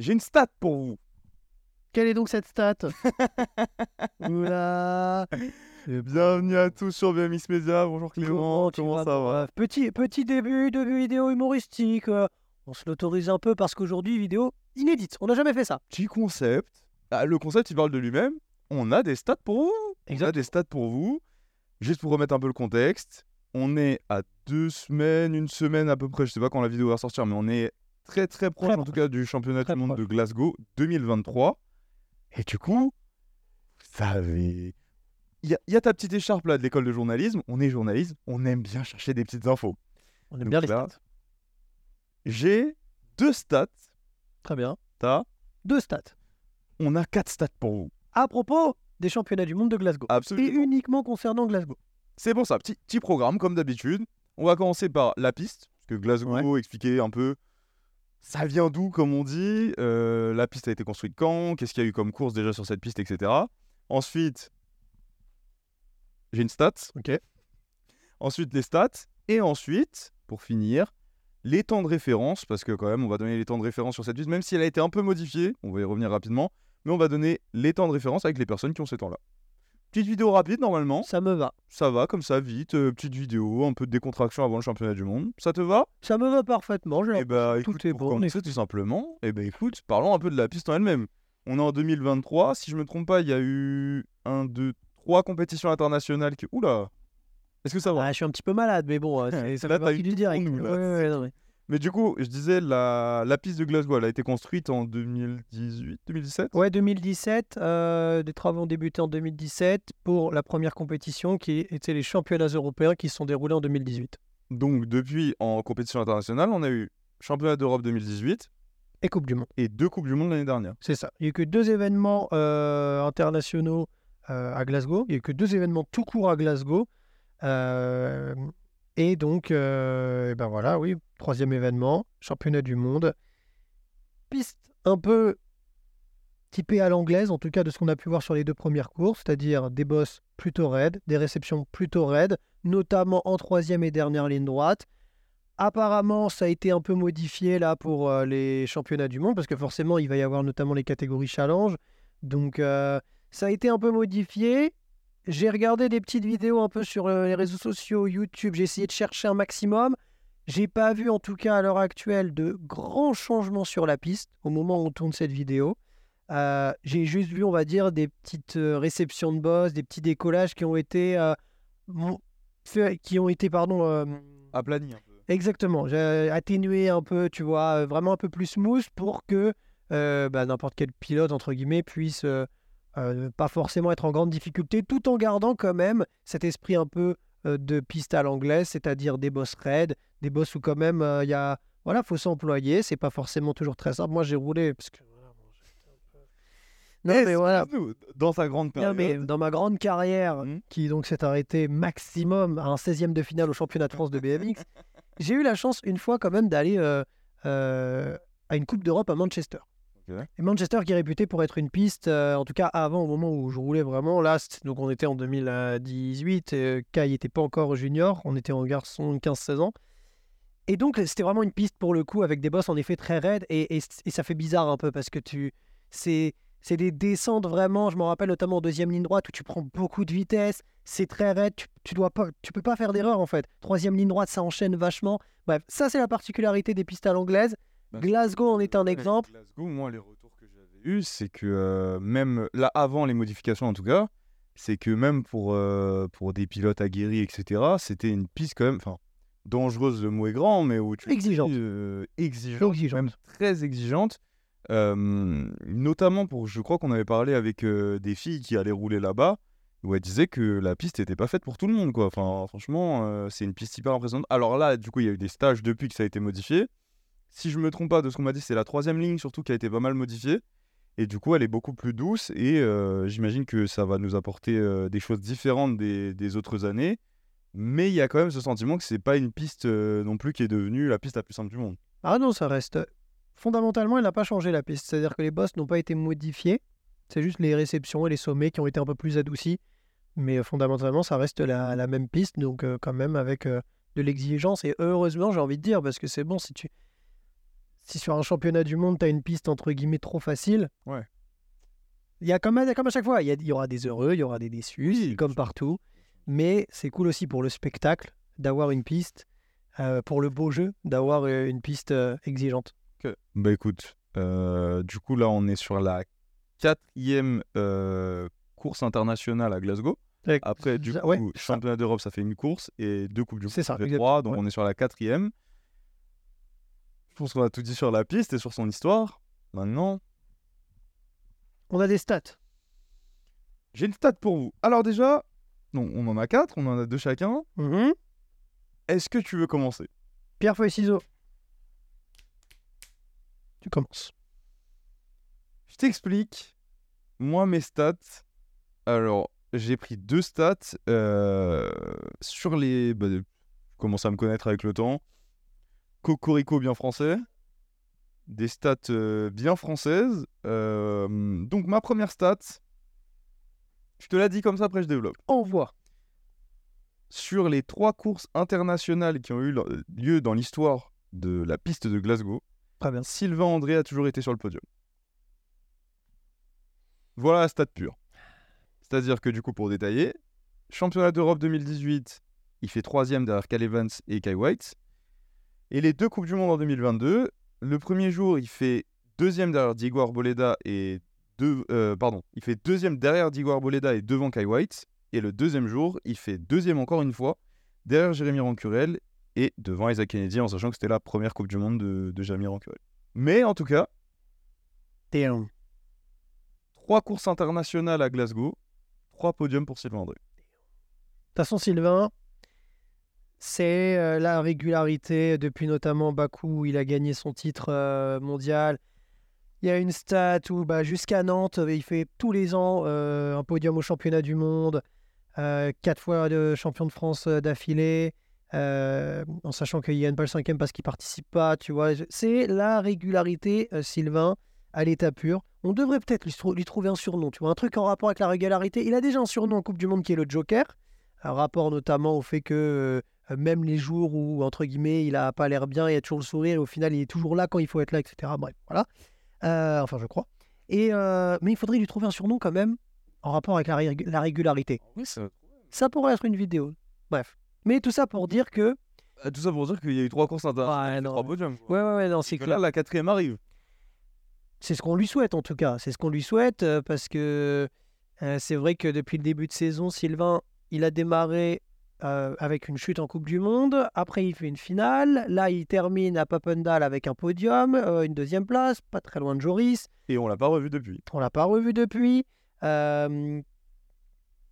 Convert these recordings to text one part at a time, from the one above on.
J'ai une stat pour vous. Quelle est donc cette stat Oula Bienvenue à tous sur BMX Media. Bonjour Clément, comment ça va? Petit, petit début de vidéo humoristique. On se l'autorise un peu parce qu'aujourd'hui, vidéo inédite. On n'a jamais fait ça. Petit concept. Ah, le concept, il parle de lui-même. On a des stats pour vous. On a des stats pour vous. Juste pour remettre un peu le contexte, on est à deux semaines, une semaine à peu près. Je sais pas quand la vidéo va sortir, mais on est très très proche Très en tout cas du championnat du monde proche. de Glasgow 2023. Et du coup, vous savez, il y, a- il y a ta petite écharpe là de l'école de journalisme. On est journaliste, on aime bien chercher des petites infos. On aime Donc bien les là, stats. J'ai deux stats. Très bien. T'as, Deux stats. on a quatre stats pour vous. À propos des championnats du monde de Glasgow. Et Absolument. uniquement concernant Glasgow. C'est pour ça, petit, petit programme comme d'habitude. On va commencer par la piste, parce que Glasgow expliquer un peu ça vient d'où, comme on dit? euh, la piste a été construite quand, qu'est-ce qu'il y a eu comme course déjà sur cette piste, etc. Ensuite, j'ai une stat. Ok. Ensuite, les stats. Et ensuite, pour finir, les temps de référence, parce que quand même, on va donner les temps de référence sur cette piste, même si elle a été un peu modifiée, on va y revenir rapidement, mais on va donner les temps de référence avec les personnes qui ont ces temps-là. Petite vidéo rapide normalement Ça me va. ça va comme ça, vite, euh, petite vidéo, un peu de décontraction avant le championnat du monde. Ça te va? Ça me va parfaitement. j'ai Eh bah, tout écoute, est pour bon, commencer tout simplement, eh ben écoute, parlons un peu de la piste en elle-même. On est en 2023, si je me trompe pas, il y a eu un, deux, trois compétitions internationales qui... Oula Est-ce que ça va? Ah, je suis un petit peu malade, mais bon, euh, c'est- ça Là, fait t'as partie eu du tout direct. pour nous, là. Ouais, ouais, ouais, non, mais- Mais du coup, je disais, la, la piste de Glasgow, elle a été construite en 2018, 2017 Ouais, 2017. euh, des travaux ont débuté en 2017 pour la première compétition qui était les championnats européens qui se sont déroulés en 2018. Donc depuis, en compétition internationale, on a eu championnat d'Europe 2018 Et Coupe du Monde. et deux Coupes du Monde l'année dernière. C'est ça. Il n'y a eu que deux événements euh, internationaux euh, à Glasgow. Il n'y a eu que deux événements tout court à Glasgow. Euh, et donc, et ben voilà, oui, troisième événement, championnat du monde. Piste un peu typée à l'anglaise, en tout cas de ce qu'on a pu voir sur les deux premières courses, c'est-à-dire des bosses plutôt raides, des réceptions plutôt raides, notamment en troisième et dernière ligne droite. Apparemment, ça a été un peu modifié là pour euh, les championnats du monde, parce que forcément, il va y avoir notamment les catégories challenge. Donc, euh, ça a été un peu modifié. J'ai regardé des petites vidéos un peu sur euh, les réseaux sociaux, YouTube. J'ai essayé de chercher un maximum. J'ai pas vu, en tout cas à l'heure actuelle, de grands changements sur la piste au moment où on tourne cette vidéo. Euh, J'ai juste vu, on va dire, des petites euh, réceptions de boss, des petits décollages qui ont été, euh, qui ont été, pardon, euh, Aplani un peu. Exactement, j'ai atténué un peu, tu vois, vraiment un peu plus smooth pour que bah, n'importe quel pilote, entre guillemets, puisse pas forcément être en grande difficulté, tout en gardant quand même cet esprit un peu de piste à l'anglaise, c'est-à-dire des boss raids, des boss où quand même euh, il y a, voilà, faut s'employer, c'est pas forcément toujours très simple. Moi j'ai roulé parce que peu- Non Eh, mais voilà, Dans sa grande non, période. mais dans ma grande carrière, Mhm. qui donc s'est arrêtée maximum à un 16e de finale au championnat de France de BMX, j'ai eu la chance une fois quand même d'aller euh, euh, à une Coupe d'Europe à Manchester. Et Manchester qui est réputé pour être une piste, euh, en tout cas avant, au moment où je roulais vraiment, là, c'est- donc on était en 2018, euh, Kai n'était pas encore junior, on était en garçon 15-16 ans. Et donc c'était vraiment une piste pour le coup avec des bosses en effet très raides et, ça fait bizarre un peu parce que tu c'est c'est des descentes vraiment, je me rappelle notamment en deuxième ligne droite où tu prends beaucoup de vitesse, c'est très raide, tu, tu dois pas, tu peux pas faire d'erreur en fait. Troisième ligne droite, ça enchaîne vachement. Bref, ça c'est la particularité des pistes à l'anglaise. Bah, Glasgow en est un exemple. Glasgow, moi, les retours que j'avais eus, c'est que euh, même là, avant les modifications en tout cas, c'est que même pour, euh, pour des pilotes aguerris, etc., c'était une piste quand même, enfin, dangereuse, le mot est grand, mais où tu Exigeante. euh, exigeante, Exigeante. même très exigeante. Notamment pour, je crois qu'on avait parlé avec des filles qui allaient rouler là-bas, où elles disaient que la piste n'était pas faite pour tout le monde, quoi. Enfin, franchement, c'est une piste hyper impressionnante. Alors là, du coup, il y a eu des stages depuis que ça a été modifié. Si je me trompe pas de ce qu'on m'a dit, c'est la troisième ligne surtout qui a été pas mal modifiée. Et du coup, elle est beaucoup plus douce et euh, j'imagine que ça va nous apporter euh, des choses différentes des, autres années. Mais il y a quand même ce sentiment que c'est pas une piste euh, non plus qui est devenue la piste la plus simple du monde. Ah non, ça reste. Fondamentalement, elle n'a pas changé la piste. C'est-à-dire que les bosses n'ont pas été modifiés. C'est juste les réceptions et les sommets qui ont été un peu plus adoucis. Mais fondamentalement, ça reste la, même piste. Donc, quand même, avec de l'exigence. Et heureusement, j'ai envie de dire, parce que c'est bon, si tu. Si sur un championnat du monde, tu as une piste entre guillemets trop facile, Ouais. il y a comme, à- comme à chaque fois, il y, a- il y aura des heureux, il y aura des déçus, Oui, comme partout. Mais c'est cool aussi pour le spectacle d'avoir une piste, euh, pour le beau jeu, d'avoir euh, une piste euh, exigeante. Bah écoute, euh, du coup là on est sur la quatrième course internationale à Glasgow. Après du coup, ouais, championnat d'Europe ça fait une course et deux coupes du monde C'est ça, ça fait trois, donc ouais. on est sur la quatrième. Je pense qu'on a tout dit sur la piste et sur son histoire. Maintenant, On a des stats. j'ai une stat pour vous. Alors déjà, non, on en a quatre, on en a deux chacun. Mhm. Est-ce que tu veux commencer? Pierre, feuille, ciseaux. Tu commences. Je t'explique. Moi, mes stats. Alors, j'ai pris deux stats euh, sur les. Bah, je commence à me connaître avec le temps. Cocorico bien français. Des stats euh, bien françaises. Euh, donc, ma première stat. Je te la dis comme ça, après je développe. Envoie. Sur les trois courses internationales qui ont eu lieu dans l'histoire de la piste de Glasgow, Très bien. Sylvain André a toujours été sur le podium. Voilà la stat pure. C'est-à-dire que du coup, pour détailler, championnat d'Europe 2018, il fait troisième derrière Cal Evans et Kai White. Et les deux Coupes du Monde en 2022, le premier jour, il fait deuxième derrière Diego Arboleda et deux, euh, pardon, il fait deuxième derrière Diego Arboleda et devant Kai White. Et le deuxième jour, il fait deuxième encore une fois derrière Jérémy Rancurel et devant Isaac Kennedy en sachant que c'était la première Coupe du Monde de, de Jérémy Rancurel. Mais en tout cas, Damn. trois courses internationales à Glasgow, trois podiums pour Sylvain André. De toute façon, Sylvain, c'est euh, la régularité depuis notamment Bakou où il a gagné son titre euh, mondial. Il y a une stat où bah, jusqu'à Nantes, euh, il fait tous les ans un podium au championnat du monde, quatre fois de champion de France d'affilée, en sachant qu'il ne gagne pas le cinquième parce qu'il participe pas. Tu vois, c'est la régularité, Sylvain, à l'état pur. On devrait peut-être lui, trou- lui trouver un surnom, tu vois, un truc en rapport avec la régularité. Il a déjà un surnom en Coupe du Monde qui est le Joker, un rapport notamment au fait que même les jours où, entre guillemets, il a pas l'air bien, il a toujours le sourire, et au final, il est toujours là quand il faut être là, etc. Bref, voilà. Euh, enfin, je crois. Et, euh, mais il faudrait lui trouver un surnom quand même en rapport avec la, rég- la régularité. Oui, ça... Ça pourrait être une vidéo. Bref. Mais tout ça pour dire que. Tout ça pour dire qu'il y a eu trois courses internationales, Ouais, trois podiums. Ouais, ouais, ouais, non, c'est clair. là, la quatrième arrive. C'est ce qu'on lui souhaite en tout cas. C'est ce qu'on lui souhaite euh, parce que euh, c'est vrai que depuis le début de saison, Sylvain, il a démarré euh, avec une chute en Coupe du Monde. Après, il fait une finale. Là, il termine à Papendal avec un podium, euh, une deuxième place, pas très loin de Joris. Et on l'a pas revu depuis. On l'a pas revu depuis. Euh,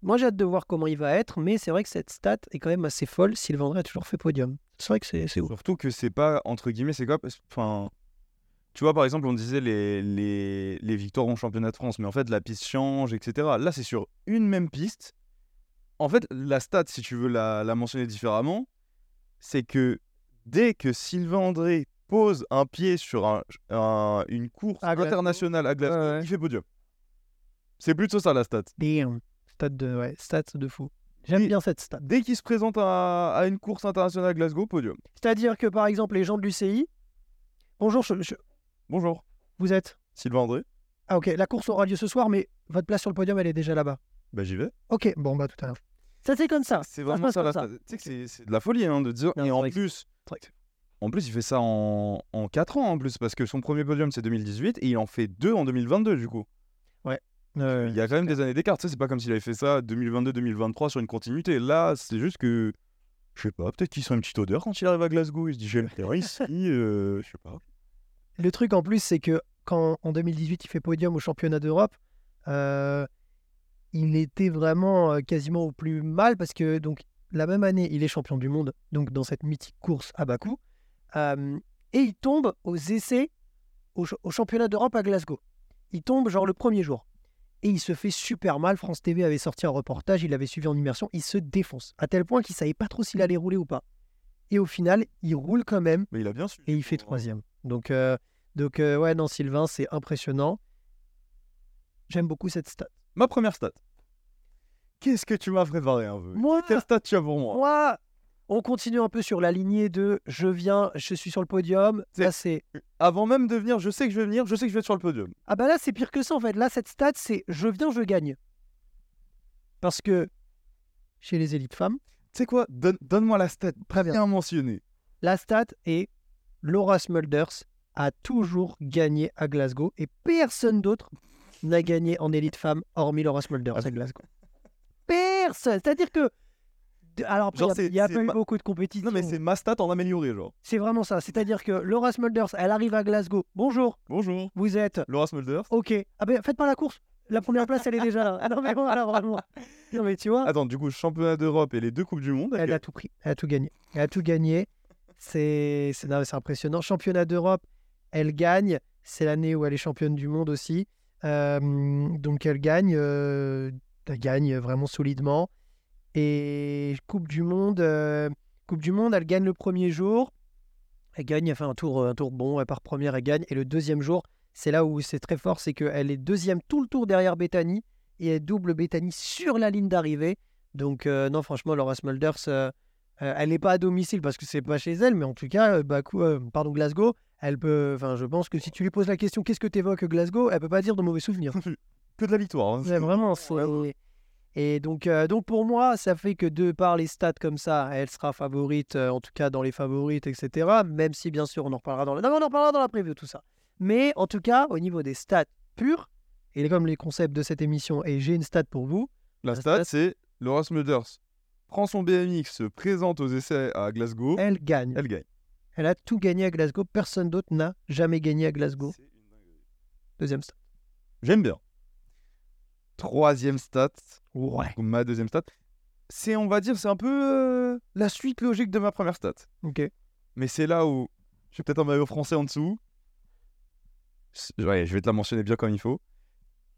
Moi, j'ai hâte de voir comment il va être, mais c'est vrai que cette stat est quand même assez folle. Sylvain André a toujours fait podium. C'est vrai que c'est c'est ouf. Surtout que c'est pas, entre guillemets, c'est quoi? Enfin, tu vois, par exemple, on disait les, les, les victoires en championnat de France, mais en fait, la piste change, etc. Là, c'est sur une même piste. En fait, la stat, si tu veux la, la mentionner différemment, c'est que dès que Sylvain André pose un pied sur un, un- une course À internationale à Glasgow, Ouais, ouais. il fait podium. C'est plutôt ça la stat. Damn. Stat de, ouais, stat de fou. J'aime bien cette stat. Dès qu'il se présente à, à une course internationale à Glasgow, podium. C'est-à-dire que, par exemple, les gens de l'UCI. Bonjour, je- je- Bonjour, vous êtes. Sylvain André. Ah, ok, la course aura lieu ce soir, mais votre place sur le podium, elle est déjà là-bas. Bah, j'y vais. Ok, bon, bah, tout à l'heure. Ça, c'est comme ça. C'est vraiment ça. Tu sais que c'est- de la folie hein, de dire. Non, et en plus, en plus, il fait ça en, en 4 ans en plus, parce que son premier podium c'est 2018 et il en fait deux en 2022 du coup. Euh, Il y a quand même des années d'écart. Tu sais, c'est pas comme s'il avait fait ça 2022-2023 sur une continuité. Là, c'est juste que. Je sais pas, peut-être qu'il sent une petite odeur quand il arrive à Glasgow. Il se dit, j'ai le ici, euh, je sais pas. Le truc en plus, c'est que quand en 2018 il fait podium au championnat d'Europe, euh, il était vraiment quasiment au plus mal parce que donc la même année il est champion du monde donc dans cette mythique course à Bakou euh, et il tombe aux essais au, ch- au championnat d'Europe à Glasgow. Il tombe genre le premier jour et il se fait super mal. France TV avait sorti un reportage, il l'avait suivi en immersion, il se défonce à tel point qu'il savait pas trop s'il allait rouler ou pas. Et au final, il roule quand même Mais il a bien su. et il fait troisième. Donc, euh, donc euh, ouais, non, Sylvain, c'est impressionnant. J'aime beaucoup cette stat. Ma première stat. Qu'est-ce que tu m'as préparé un peu Moi, Quelle stat tu as pour moi? Moi, On continue un peu sur la lignée de je viens, je suis sur le podium. Là, c'est. Avant même de venir, je sais que je vais venir, je sais que je vais être sur le podium. Ah bah là, c'est pire que ça en fait. Là, cette stat, c'est je viens, je gagne. Parce que chez les élites femmes, Tu sais quoi? Donne- Donne-moi la stat très bien. bien mentionnée. La stat est Laura Smulders a toujours gagné à Glasgow et personne d'autre n'a gagné en élite femme hormis Laura Smulders Ah, à Glasgow. Personne. C'est-à-dire que. Alors, il a- n'y a pas eu ma- beaucoup de compétitions. Non, mais c'est ma stat en amélioré, genre. C'est vraiment ça. C'est-à-dire que Laura Smulders, elle arrive à Glasgow. Bonjour, Bonjour. vous êtes. Laura Smulders. Ok. Ah ben, faites pas la course. La première place, elle est déjà là. Ah non, mais bon, alors vraiment. Non, mais tu vois, Attends, du coup, championnat d'Europe et les deux Coupes du Monde. elle a tout pris. Elle a tout gagné. Elle a tout gagné. C'est impressionnant. Championnat d'Europe, elle gagne. C'est l'année où elle est championne du monde aussi. Euh, donc, elle gagne. euh, gagne vraiment solidement. Et Coupe du Monde, euh, Coupe du Monde, elle gagne le premier jour. Elle gagne, fait un tour, un tour bon, elle part première, elle gagne. Et le deuxième jour, c'est là où c'est très fort, c'est qu'elle est deuxième tout le tour derrière Bethany et elle double Bethany sur la ligne d'arrivée. Donc euh, non, franchement, Laura Smulders, euh, elle n'est pas à domicile parce que c'est pas chez elle, mais en tout cas, euh, pardon, Glasgow, elle peut. Enfin, je pense que si tu lui poses la question, qu'est-ce que t'évoques Glasgow, elle peut pas dire de mauvais souvenirs. Que de la victoire. hein. Ouais, vraiment, c'est- Et donc, euh, donc pour moi, ça fait que de par les stats comme ça, elle sera favorite, euh, en tout cas dans les favorites, etc. Même si, bien sûr, on en reparlera dans la, non, on en reparlera dans la preview, tout ça. Mais en tout cas, au niveau des stats pures, et comme les concepts de cette émission, et j'ai une stat pour vous, La La stat, stat. c'est Laura Smulders prend son BMX, se présente aux essais à Glasgow, elle gagne. Elle, elle gagne. a tout gagné à Glasgow. Personne d'autre n'a jamais gagné à Glasgow. Deuxième stat. J'aime bien. Troisième stat, Ouais. ma deuxième stat, c'est, on va dire, c'est un peu euh, la suite logique de ma première stat. Ok. Mais c'est là où j'ai peut-être un maillot français en dessous. Ouais, je vais te la mentionner bien comme il faut.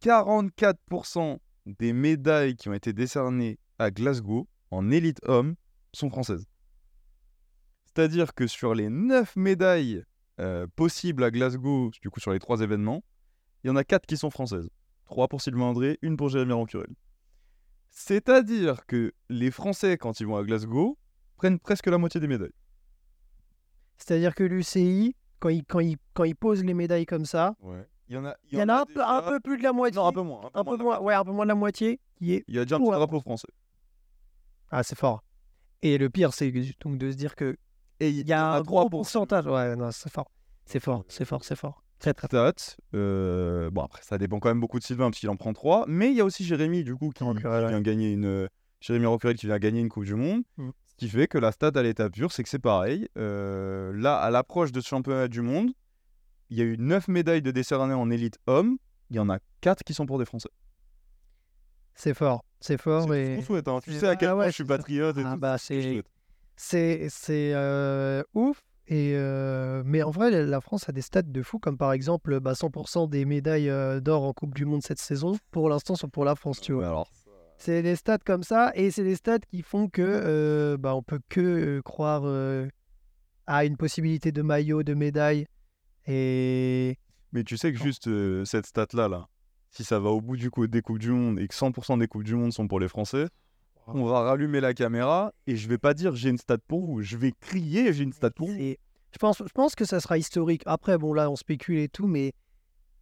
44% des médailles qui ont été décernées à Glasgow en élite homme sont françaises. C'est-à-dire que sur les 9 médailles euh, possibles à Glasgow, du coup sur les 3 événements, il y en a 4 qui sont françaises. 3 pour Sylvain André, une pour Jérémy Rancurel. C'est-à-dire que les Français, quand ils vont à Glasgow, prennent presque la moitié des médailles. C'est-à-dire que l'UCI, quand il, quand, il, quand il pose les médailles comme ça, Ouais. Il y en a, il y en a un peu, déjà- un peu plus de la moitié. Non, un peu moins. un peu moins, ouais, un peu moins de la moitié qui est. Il y a déjà un petit drapeau français. Ah, c'est fort. Et le pire, c'est donc de se dire que Et il y a un gros pourcentage. Ouais, non, c'est fort. C'est fort, c'est fort, c'est fort. Très, très stats. euh, bon, après, ça dépend quand même beaucoup de Sylvain, parce qu'il en prend 3. Mais il y a aussi Jérémy, du coup, qui, vient gagner une. Jérémy Rancurel qui vient gagner une Coupe du Monde. Mm. Ce qui fait que la stat à l'état pur, c'est que c'est pareil. Euh, là, à l'approche de ce championnat du monde, il y a eu 9 médailles de décernées en élite homme. Il y en a 4 qui sont pour des Français. C'est fort, c'est fort. Et qu'on souhaite. hein. Tu c'est- sais à quel ah point ouais, je suis patriote et Ah tout. bah, c'est c'est, euh, ouf. Et euh, mais en vrai, la- France a des stats de fou, comme par exemple bah, 100% des médailles d'or en Coupe du Monde cette saison, pour l'instant, sont pour la France, tu vois. Alors, C'est des stats comme ça, et c'est des stats qui font que euh, bah, on peut que croire euh, à une possibilité de maillot, de médaille. Et Mais tu sais que juste cette stat-là, là, si ça va au bout du coup des Coupes du Monde et que 100% des Coupes du Monde sont pour les Français, on va rallumer la caméra et je vais pas dire j'ai une stat pour vous, je vais crier j'ai une stat pour vous. je pense, je pense que ça sera historique. Après, bon, là, on spécule et tout, mais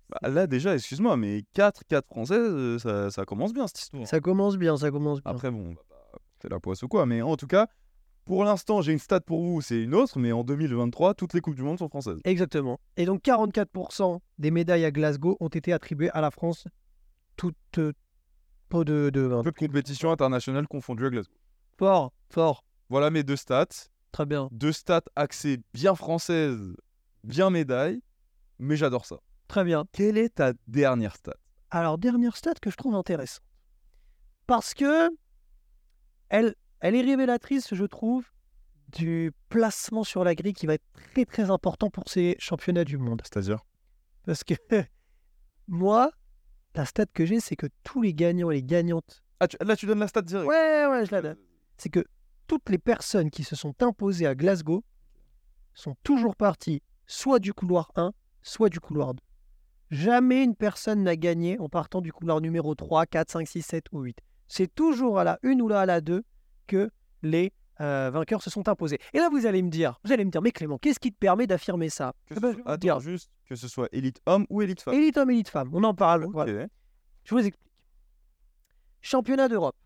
Bah, là déjà, excuse-moi, mais 4 4 Françaises, euh, ça, ça commence bien cette histoire. ça commence bien, ça commence bien. Après bon, c'est la poisse ou quoi, mais en tout cas, pour l'instant j'ai une stat pour vous, c'est une autre, mais en 2023, toutes les Coupes du Monde sont françaises. Exactement. Et donc 44% des médailles à Glasgow ont été attribuées à la France. Toutes peu de, de Peu de compétitions internationales confondues à Glasgow. fort, fort, Voilà mes deux stats. très bien, Deux stats axées bien françaises, bien médailles, mais j'adore ça. très bien. Quelle est ta dernière stat? Alors dernière stat que je trouve intéressante parce que elle, elle est révélatrice, je trouve, du placement sur la grille qui va être très très important pour ces championnats du monde. C'est-à-dire? Parce que moi, la stat que j'ai, c'est que tous les gagnants et les gagnantes, ah, tu- Là, tu donnes la stat directe. ouais ouais, je la donne. c'est que toutes les personnes qui se sont imposées à Glasgow sont toujours parties soit du couloir 1, soit du couloir 2. Jamais une personne n'a gagné en partant du couloir numéro 3, 4, 5, 6, 7 ou 8. C'est toujours à la 1 ou là à la 2 que les euh, vainqueurs se sont imposés. Et là, vous allez me dire, vous allez me dire, mais Clément, qu'est-ce qui te permet d'affirmer ça? Que Eh ben, soit- Attends, dire. juste que ce soit élite homme ou élite femme. Élite homme, élite femme, on en parle. Voilà. Je vous explique. Championnat d'Europe.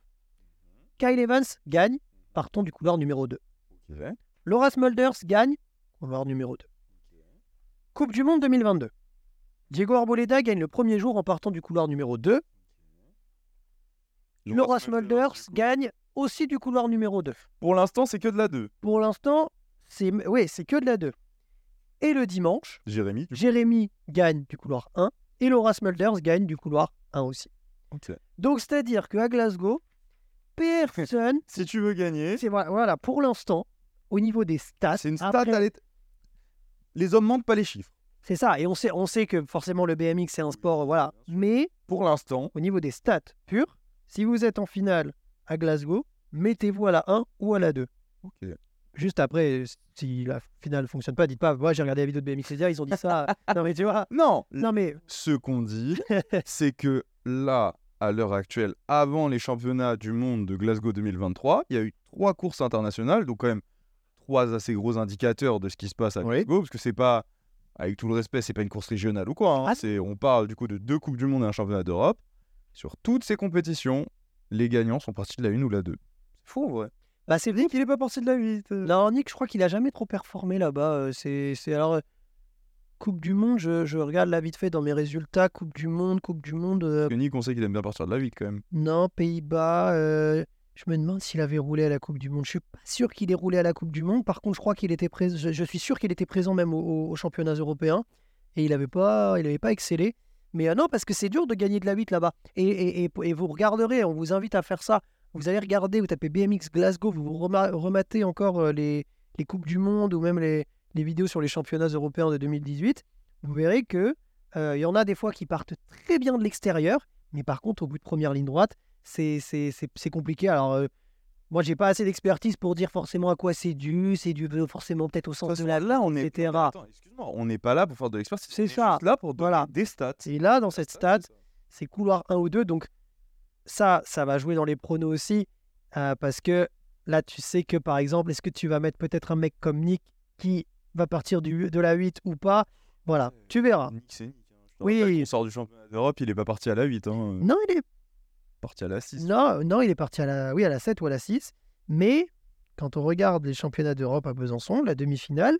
Kyle Evans gagne, partons du couloir numéro 2. Ok. Laura Smulders gagne, couloir numéro 2. Coupe du Monde 2022. Diego Arboleda gagne le premier jour en partant du couloir numéro 2. Laura Smulders gagne aussi du couloir numéro 2. Pour l'instant, c'est que de la 2. Pour l'instant, c'est oui, c'est que de la 2. Et le dimanche, Jérémy. Jérémy gagne du couloir 1 et Laura Smulders gagne du couloir 1 aussi. Donc, c'est-à-dire qu'à Glasgow, personne. Si tu veux gagner, c'est voilà, pour l'instant, au niveau des stats, c'est une stat après- à l'ét- Les hommes mentent pas les chiffres. c'est ça. Et on sait, on sait que forcément le BMX c'est un sport, voilà. Mais Pour l'instant, au niveau des stats purs, si vous êtes en finale à Glasgow, mettez-vous à la 1 ou à la 2. ok. Juste après, si la finale fonctionne pas, dites pas, moi j'ai regardé la vidéo de BMX Media, ils ont dit ça. non mais tu vois, Non, non mais ce qu'on dit, c'est que là, à l'heure actuelle, avant les championnats du monde de Glasgow 2023, il y a eu trois courses internationales, donc quand même trois assez gros indicateurs de ce qui se passe à Oui. Glasgow, parce que c'est pas, avec tout le respect, c'est pas une course régionale ou quoi. hein. Ah. C'est, on parle du coup de deux coupes du monde et un championnat d'Europe. Sur toutes ces compétitions, les gagnants sont partis de la une ou la deux. C'est fou, vrai. bah c'est vrai Il est pas parti de la 8. Non, Nick, je crois qu'il a jamais trop performé là-bas. euh, C'est, c'est alors euh, Coupe du Monde. Je, je regarde là vite fait dans mes résultats. Coupe du Monde, Coupe du Monde. euh, Nick, on sait qu'il aime bien partir de la 8 quand même. non, Pays-Bas. euh, je me demande s'il avait roulé à la Coupe du Monde. Je suis pas sûr qu'il ait roulé à la Coupe du Monde. Par contre, je crois qu'il était présent. Je, je suis sûr qu'il était présent même aux, aux championnats européens et il n'avait pas, il avait pas excellé. Mais euh, non, parce que c'est dur de gagner de la 8 là-bas. Et, vous regarderez, on vous invite à faire ça. Vous allez regarder, vous tapez BMX Glasgow, vous vous rema- rematez encore euh, les, les Coupes du Monde ou même les, les vidéos sur les championnats européens de 2018. Vous verrez que euh, il y en a des fois qui partent très bien de l'extérieur, mais par contre, au bout de première ligne droite, c'est compliqué. Alors, euh, moi, j'ai pas assez d'expertise pour dire forcément à quoi c'est dû. C'est dû forcément peut-être au sens de la là, on est. etc. Attends, excuse-moi, on n'est pas là pour faire de l'expertise. C'est ça. là pour donner Voilà. des stats. Et là, dans cette stade, c'est couloir 1 ou 2. Donc, ça, ça va jouer dans les pronos aussi. euh, parce que là, tu sais que, par exemple, est-ce que tu vas mettre peut-être un mec comme Nick qui va partir du, de la 8 ou pas? Voilà, tu verras. Nick, c'est Nick. hein. Oui. qu'on sort du championnat d'Europe, il est pas parti à la 8, hein. Non, il est parti à la 6. Non, non, il est parti à la, oui, à la 7 ou à la 6. Mais quand on regarde les championnats d'Europe à Besançon, la demi-finale,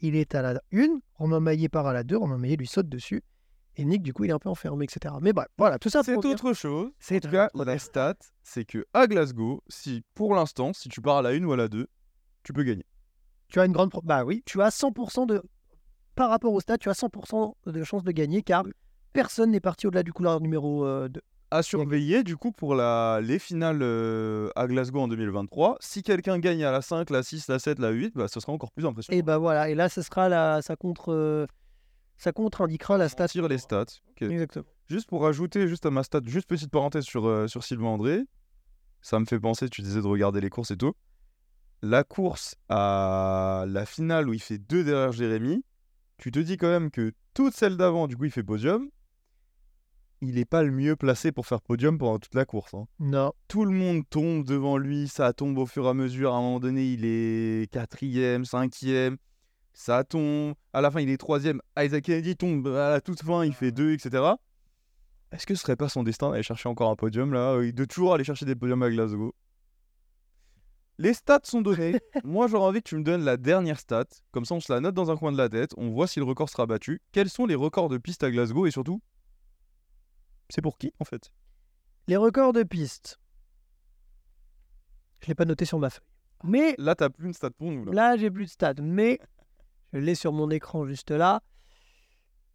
il est à la 1, Romain Maillet part à la 2, Romain Maillet lui saute dessus. Et Nick, du coup, il est un peu enfermé, etc. Mais bref, voilà, tout ça C'est autre chose. C'est En tout cas, autre la stat, c'est que à Glasgow, si pour l'instant, si tu pars à la 1 ou à la 2, tu peux gagner. Tu as une grande... pro- Bah oui, tu as 100% de... Par rapport au stade, tu as 100% de chances de gagner, car personne n'est parti au-delà du couloir numéro euh, 2. À surveiller, du coup, pour la... les finales euh, à Glasgow en 2023, si quelqu'un gagne à la 5, la 6, la 7, la 8, bah, ce sera encore plus impressionnant. Et bah voilà, et là, ce sera la... ça contre... euh, Ça contre-indiquera la stat. Mentir les stats. Exactement. Juste pour rajouter juste à ma stat, juste petite parenthèse sur, euh, sur Sylvain André, ça me fait penser, tu disais de regarder les courses et tout. La course à la finale où il fait deux derrière Jérémy, tu te dis quand même que toutes celles d'avant, du coup, il fait podium. Il n'est pas le mieux placé pour faire podium pendant toute la course. hein. Non. Tout le monde tombe devant lui, ça tombe au fur et à mesure. À un moment donné, il est quatrième, cinquième, ça tombe. À la fin, il est troisième. Isaac Kennedy tombe à la toute fin, il fait deux, etc. Est-ce que ce serait pas son destin d'aller chercher encore un podium là euh, De toujours aller chercher des podiums à Glasgow? Les stats sont données. Moi, j'aurais envie que tu me donnes la dernière stat. Comme ça, on se la note dans un coin de la tête. On voit si le record sera battu. Quels sont les records de piste à Glasgow et surtout, c'est pour qui en fait? Les records de piste. Je l'ai pas noté sur ma feuille. Mais Là, t'as plus une stat pour nous. Là. là, j'ai plus de stade. Mais je l'ai sur mon écran juste là.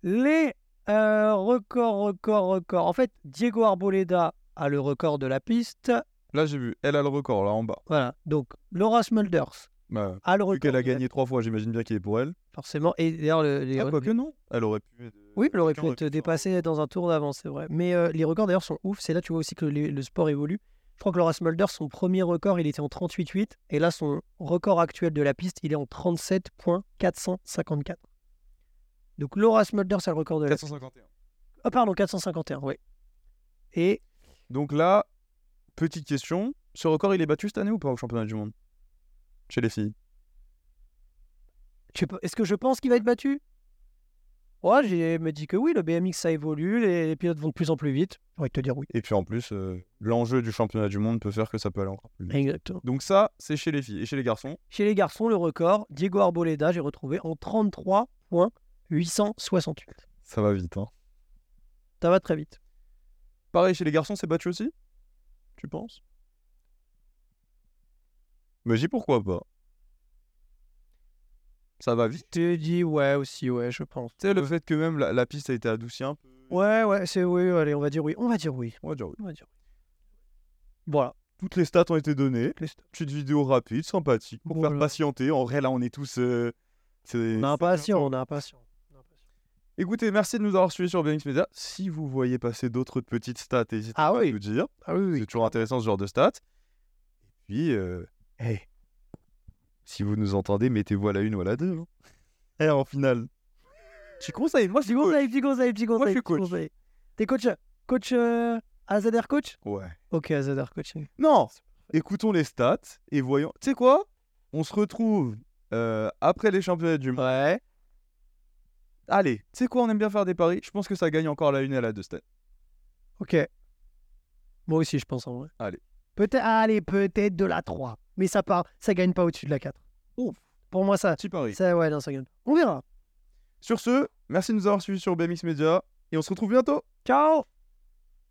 Les euh, records, records, records. En fait, Diego Arboleda a le record de la piste. Là, j'ai vu. Elle a le record là en bas. Voilà. Donc, Laura Smulders Bah, a le record. vu qu'elle a gagné trois fois, j'imagine bien qu'il est pour elle. Forcément. Et d'ailleurs, le- les, Ah, quoique non. Elle aurait pu. être- Oui, elle aurait pu être dépassée dans un tour d'avance, c'est vrai. Mais euh, les records d'ailleurs sont ouf. C'est là tu vois aussi que le sport évolue. Je crois que Laura Smulders, son premier record, il était en 38,8. Et là, son record actuel de la piste, il est en 37,454. Donc Laura Smulders a le record de la 451. Ah, pardon, 451, oui. Et Donc là, petite question. Ce record, il est battu cette année ou pas au championnat du monde? Chez les filles Est-ce que je pense qu'il va être battu? Ouais, j'ai me dit que oui, le BMX ça évolue, les, les pilotes vont de plus en plus vite. Va te dire oui. Et puis en plus, euh, l'enjeu du championnat du monde peut faire que ça peut aller encore plus vite. Exactement. Donc ça, c'est chez les filles. Et chez les garçons Chez les garçons, le record, Diego Arboleda, j'ai retrouvé en 33.868. Ça va vite. Hein. Ça va très vite. Pareil, chez les garçons, c'est battu aussi? Tu penses? Mais j'ai pourquoi pas. Ça va vite? Tu te dis ouais aussi, ouais, je pense. Tu sais, le fait que même la, la piste a été adoucie un peu. Ouais, ouais, c'est oui, allez, on va dire oui. On va dire oui. On va dire oui. On va dire oui. Voilà. Toutes les stats ont été données. Petite vidéo rapide, sympathique, pour Voilà. faire patienter. En vrai, là, on est tous. euh, est on est impatient. On est impatient. Écoutez, merci de nous avoir suivis sur BMX Media. Si vous voyez passer d'autres petites stats, n'hésitez Ah pas oui. à nous dire. Ah oui, C'est toujours intéressant ce genre de stats. Et puis, euh, hey, si vous nous entendez, mettez-vous à la une ou à la deux. hein. Eh, en finale. Tu conseilles Moi, je suis coach. conseil, petit conseil, petit conseil. Moi, je suis coach. conseil. T'es coach Coach euh, AZR coach? Ouais. Ok, AZR coaching. Non Écoutons les stats et voyons. Tu sais quoi? On se retrouve euh, après les championnats du monde. Ouais. Allez, tu sais quoi? On aime bien faire des paris. Je pense que ça gagne encore la une et à la deux cette année. Ok. Moi aussi, je pense en vrai. Allez. Peut-être, allez, peut-être de la 3. Mais ça part, ça gagne pas au-dessus de la 4. Ouf. Pour moi, ça, Petit pari. ça, ouais, non, ça gagne. On verra. Sur ce, merci de nous avoir suivis sur BMX Media et on se retrouve bientôt. Ciao